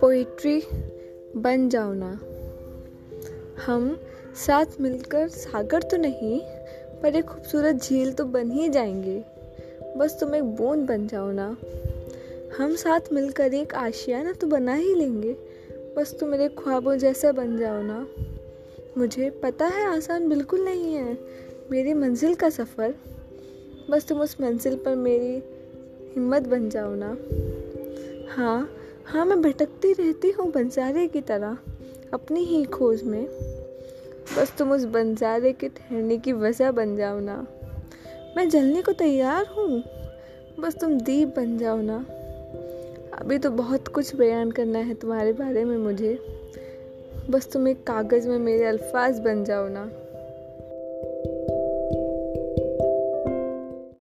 Poetry बन जाओ ना। हम साथ मिलकर सागर तो नहीं, पर एक खूबसूरत झील तो बन ही जाएँगे। बस तुम एक बूंद बन जाओ ना। हम साथ मिलकर एक आशियाना तो बना ही लेंगे। बस तुम मेरे ख्वाबों जैसा बन जाओ ना। मुझे पता है आसान बिल्कुल नहीं है। मेरी मंजिल का सफ़र। बस तुम उस मंजिल पर मेरी हिम्मत बन जाओ ना। हाँ हाँ मैं भटकती रहती हूँ बंजारे की तरह, अपनी ही खोज में। बस तुम उस बंजारे के ठहरने की वजह बन जाओ ना। मैं जलने को तैयार हूँ, बस तुम दीप बन जाओ ना। अभी तो बहुत कुछ बयान करना है तुम्हारे बारे में मुझे। बस तुम एक कागज़ में मेरे अल्फाज बन जाओ ना।